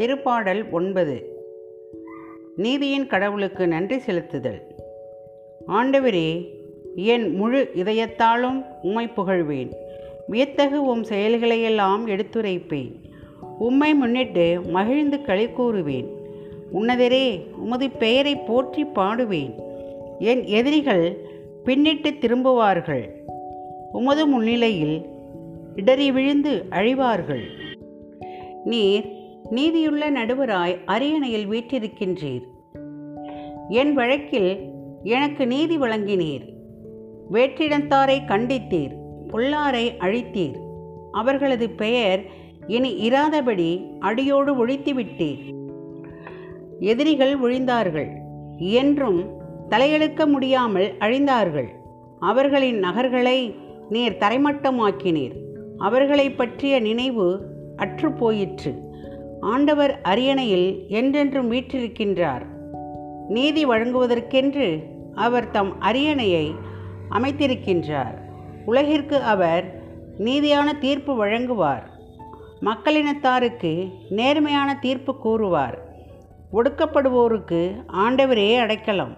திருப்பாடல் ஒன்பது. நீதியின் கடவுளுக்கு நன்றி செலுத்துதல். ஆண்டவரே என் முழு இதயத்தாலும் உம்மை புகழ்வேன். வியத்தகு உம் செயல்களையெல்லாம் எடுத்துரைப்பேன். உம்மை முன்னிட்டு மகிழ்ந்து களி கூறுவேன் உன்னதரே உமது பெயரை போற்றி பாடுவேன். என் எதிரிகள் பின்னிட்டு திரும்புவார்கள். உமது முன்னிலையில் இடறி விழுந்து அழிவார்கள். நீர் நீதியுள்ள நடுவராய் அரியணையில் வீற்றிருக்கின்றீர். என் வழக்கில் எனக்கு நீதி வழங்கினீர். வேற்றிடத்தாரை கண்டித்தீர் பொல்லாரை அழித்தீர். அவர்களது பெயர் இனி இராதபடி அடியோடு ஒழித்துவிட்டீர். எதிரிகள் ஒழிந்தார்கள் என்றும் தலையெழுக்க முடியாமல் அழிந்தார்கள். அவர்களின் நகர்களை நீர் தரைமட்டமாக்கினீர். அவர்களை பற்றிய நினைவு அற்றுப்போயிற்று. ஆண்டவர் அரியணையில் என்றென்றும் வீற்றிருக்கின்றார். நீதி வழங்குவதற்கென்று அவர் தம் அரியணையை அமைத்திருக்கின்றார். உலகிற்கு அவர் நீதியான தீர்ப்பு வழங்குவார். மக்களினத்தாருக்கு நேர்மையான தீர்ப்பு கூறுவார். ஒடுக்கப்படுவோருக்கு ஆண்டவரே அடைக்கலம்.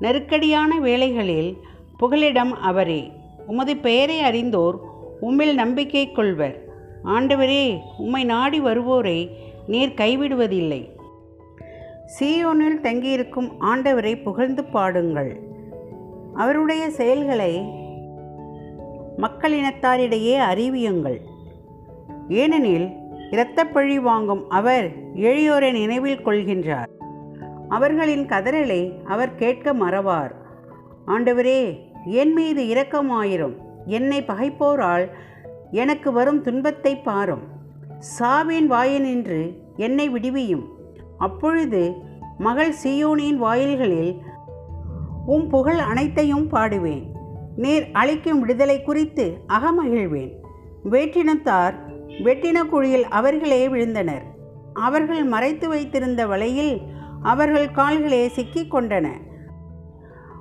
நெருக்கடியான வேலைகளில் புகலிடம் அவரே. உமது பெயரை அறிந்தோர் உம்மில் நம்பிக்கை கொள்வர். ஆண்டவரே உம்மை நாடி வருவோரை நீர் கைவிடுவதில்லை. சீயோனில் தங்கியிருக்கும் ஆண்டவரை புகழ்ந்து பாடுங்கள். அவருடைய செயல்களை மக்களினத்தாரிடையே அறிவியுங்கள். ஏனெனில் இரத்தப்பழி வாங்கும் அவர் எளியோரை நினைவில் கொள்கின்றார். அவர்களின் கதறலை அவர் கேட்க மறவார். ஆண்டவரே என் மீது இரக்கமாயிரும். என்னை பகைப்போரால் எனக்கு வரும் துன்பத்தை பாரும். சாவின் வாயினின்று என்னை விடுவியும். அப்பொழுது மகள் சியோனின் வாயில்களில் உம் புகழ் அனைத்தையும் பாடுவேன். நீர் அளிக்கும் விடுதலை குறித்து அகமகிழ்வேன். வேற்றினத்தார் வெட்டின குழியில் அவர்களே விழுந்தனர். அவர்கள் மறைத்து வைத்திருந்த வலையில் அவர்கள் கால்களே சிக்கிக் கொண்டன.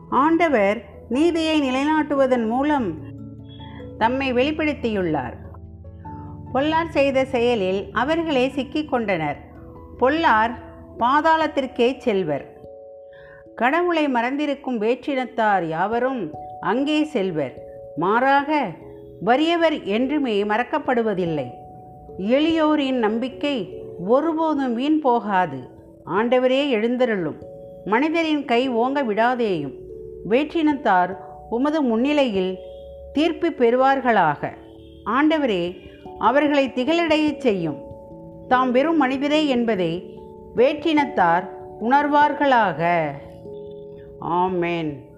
ஆண்டவர் நீதியை நிலைநாட்டுவதன் மூலம் தம்மை வெளிப்படுத்தியுள்ளார். பொல்லார் செய்த செயலில் அவர்களே சிக்கிக் கொண்டனர் பொல்லார் பாதாளத்திற்கே செல்வர். கடவுளை மறந்திருக்கும் வேற்றினத்தார் யாவரும் அங்கே செல்வர். மாறாக வறியவர் என்றுமே மறக்கப்படுவதில்லை. எளியோரின் நம்பிக்கை ஒருபோதும் வீண் போகாது. ஆண்டவரே எழுந்தருளும். மனிதரின் கை ஓங்க விடாதேயும். வேற்றினத்தார் உமது முன்னிலையில் தீர்ப்பு பெறுவார்களாக. ஆண்டவரே அவர்களை திகழடையச் செய்யும். தாம் வெறும் மனிதரே என்பதை வேற்றினத்தார் உணர்வார்களாக. ஆமேன்.